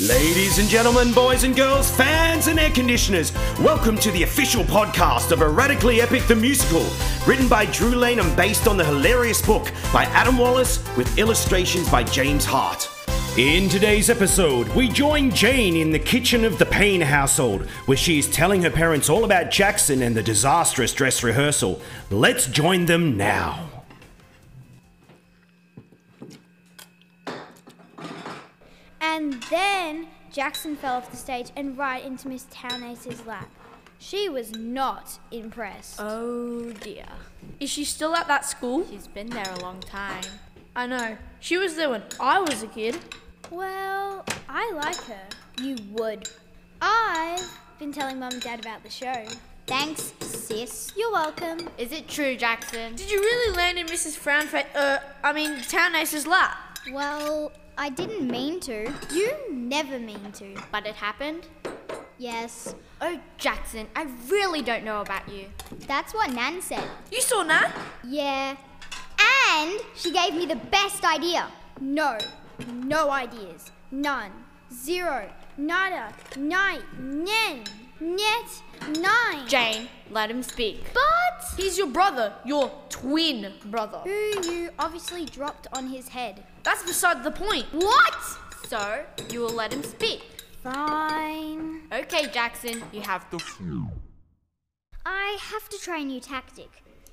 Ladies and gentlemen, boys and girls, fans and air conditioners, welcome to the official podcast of Erratically Epic the Musical, written by Drew Lane and based on the hilarious book by Adam Wallace with illustrations by James Hart. In today's episode, we join Jane in the kitchen of the Payne household, where she is telling her parents all about Jackson and the disastrous dress rehearsal. Let's join them now. And then Jackson fell off the stage and right into Miss Townace's lap. She was not impressed. Oh dear. Is she still at that school? She's been there a long time. I know. She was there when I was a kid. Well, I like her. You would. I've been telling Mum and Dad about the show. Thanks, sis. You're welcome. Is it true, Jackson? Did you really land in Mrs. Frownface, uh, I mean, Townace's lap? Well, I didn't mean to. You never mean to. But it happened? Yes, Oh, Jackson, I really don't know about you. that's what Nan said. You saw Nan? Yeah. And she gave me the best idea. No. No ideas. None. Zero. Nada. Night. Nen. Net. Nine. Jane, let him speak. But He's your brother, your twin brother. who you obviously dropped on his head. That's beside the point. What? So, you will let him speak. Fine. Okay, Jackson, you have the. I have to try a new tactic.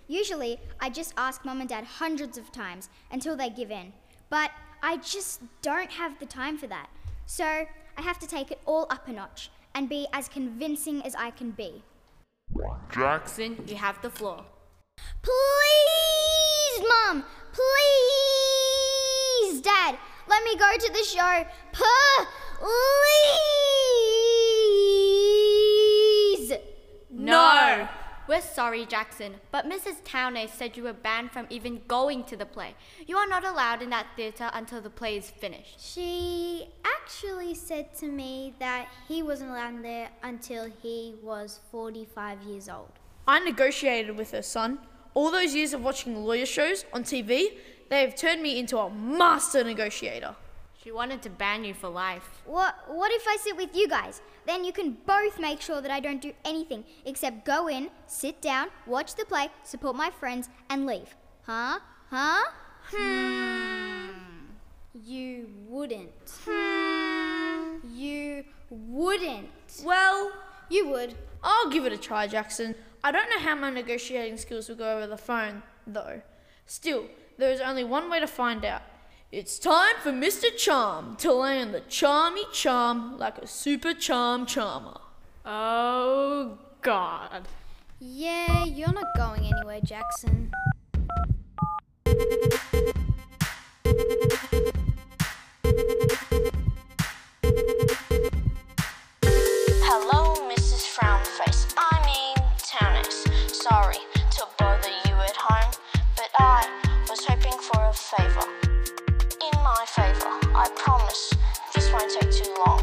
Usually, I just ask mom and dad hundreds of times until they give in. But I just don't have the time for that. So I have to take it all up a notch and be as convincing as I can be. Jackson, you have the floor. Please, Mum! Please, Dad! Let me go to the show! Please! No! We're sorry, Jackson, but Mrs. Townace said you were banned from even going to the play. You are not allowed in that theatre until the play is finished. She actually said to me that he wasn't allowed there until he was 45 years old. I negotiated with her son. All those years of watching lawyer shows on TV, they have turned me into a master negotiator. She wanted to ban you for life. What, what if I sit with you guys? Then you can both make sure that I don't do anything except go in, sit down, watch the play, support my friends, and leave. Huh? Huh? Hmm. You wouldn't. Hmm. You wouldn't. Well, You would. I'll give it a try, Jackson. I don't know how my negotiating skills will go over the phone, though. Still, there is only one way to find out. It's time for Mr. Charm to land the charmy charm like a super charm charmer. Oh, God. Yeah, you're not going anywhere, Jackson. I promise this won't take too long.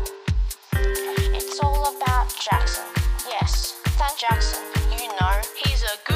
It's all about Jackson. Yes, that Jackson. You know, he's a good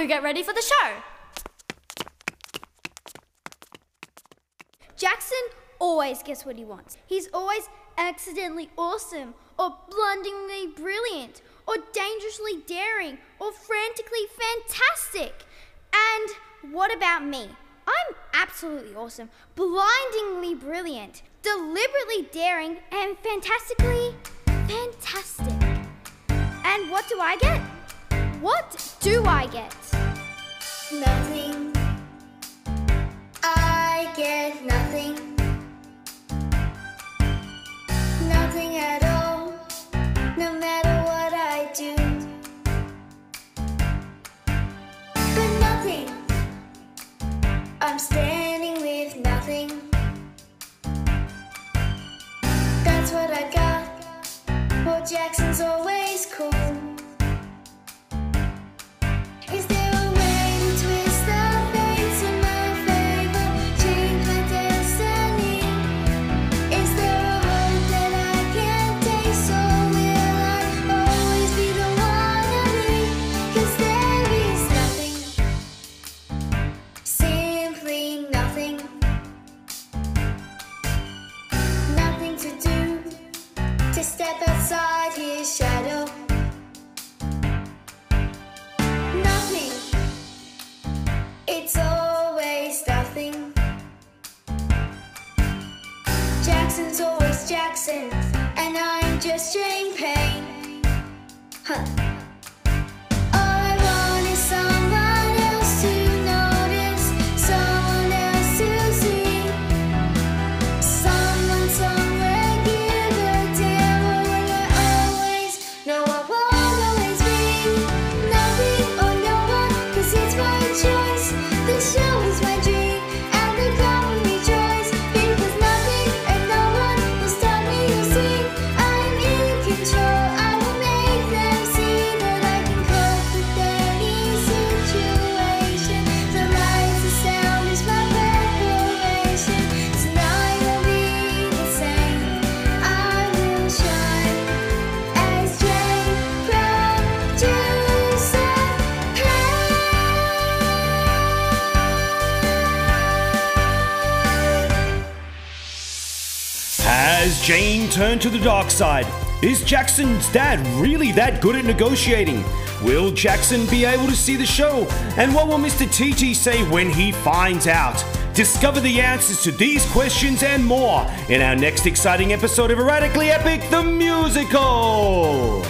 go get ready for the show. Jackson always gets what he wants. He's always accidentally awesome, or blunderingly brilliant, or dangerously daring, or frantically fantastic. And what about me? I'm absolutely awesome, blindingly brilliant, deliberately daring, and fantastically fantastic. And what do I get? What do I get? Nothing. I get nothing. Nothing at all, no matter what I do. But nothing. I'm standing with nothing. That's what I got. Well, Jackson's and I'm just Payne. Huh. Has Jane turned to the dark side? Is Jackson's dad really that good at negotiating? Will Jackson be able to see the show? And what will Mr. TT say when he finds out? Discover the answers to these questions and more in our next exciting episode of Erratically Epic the Musical!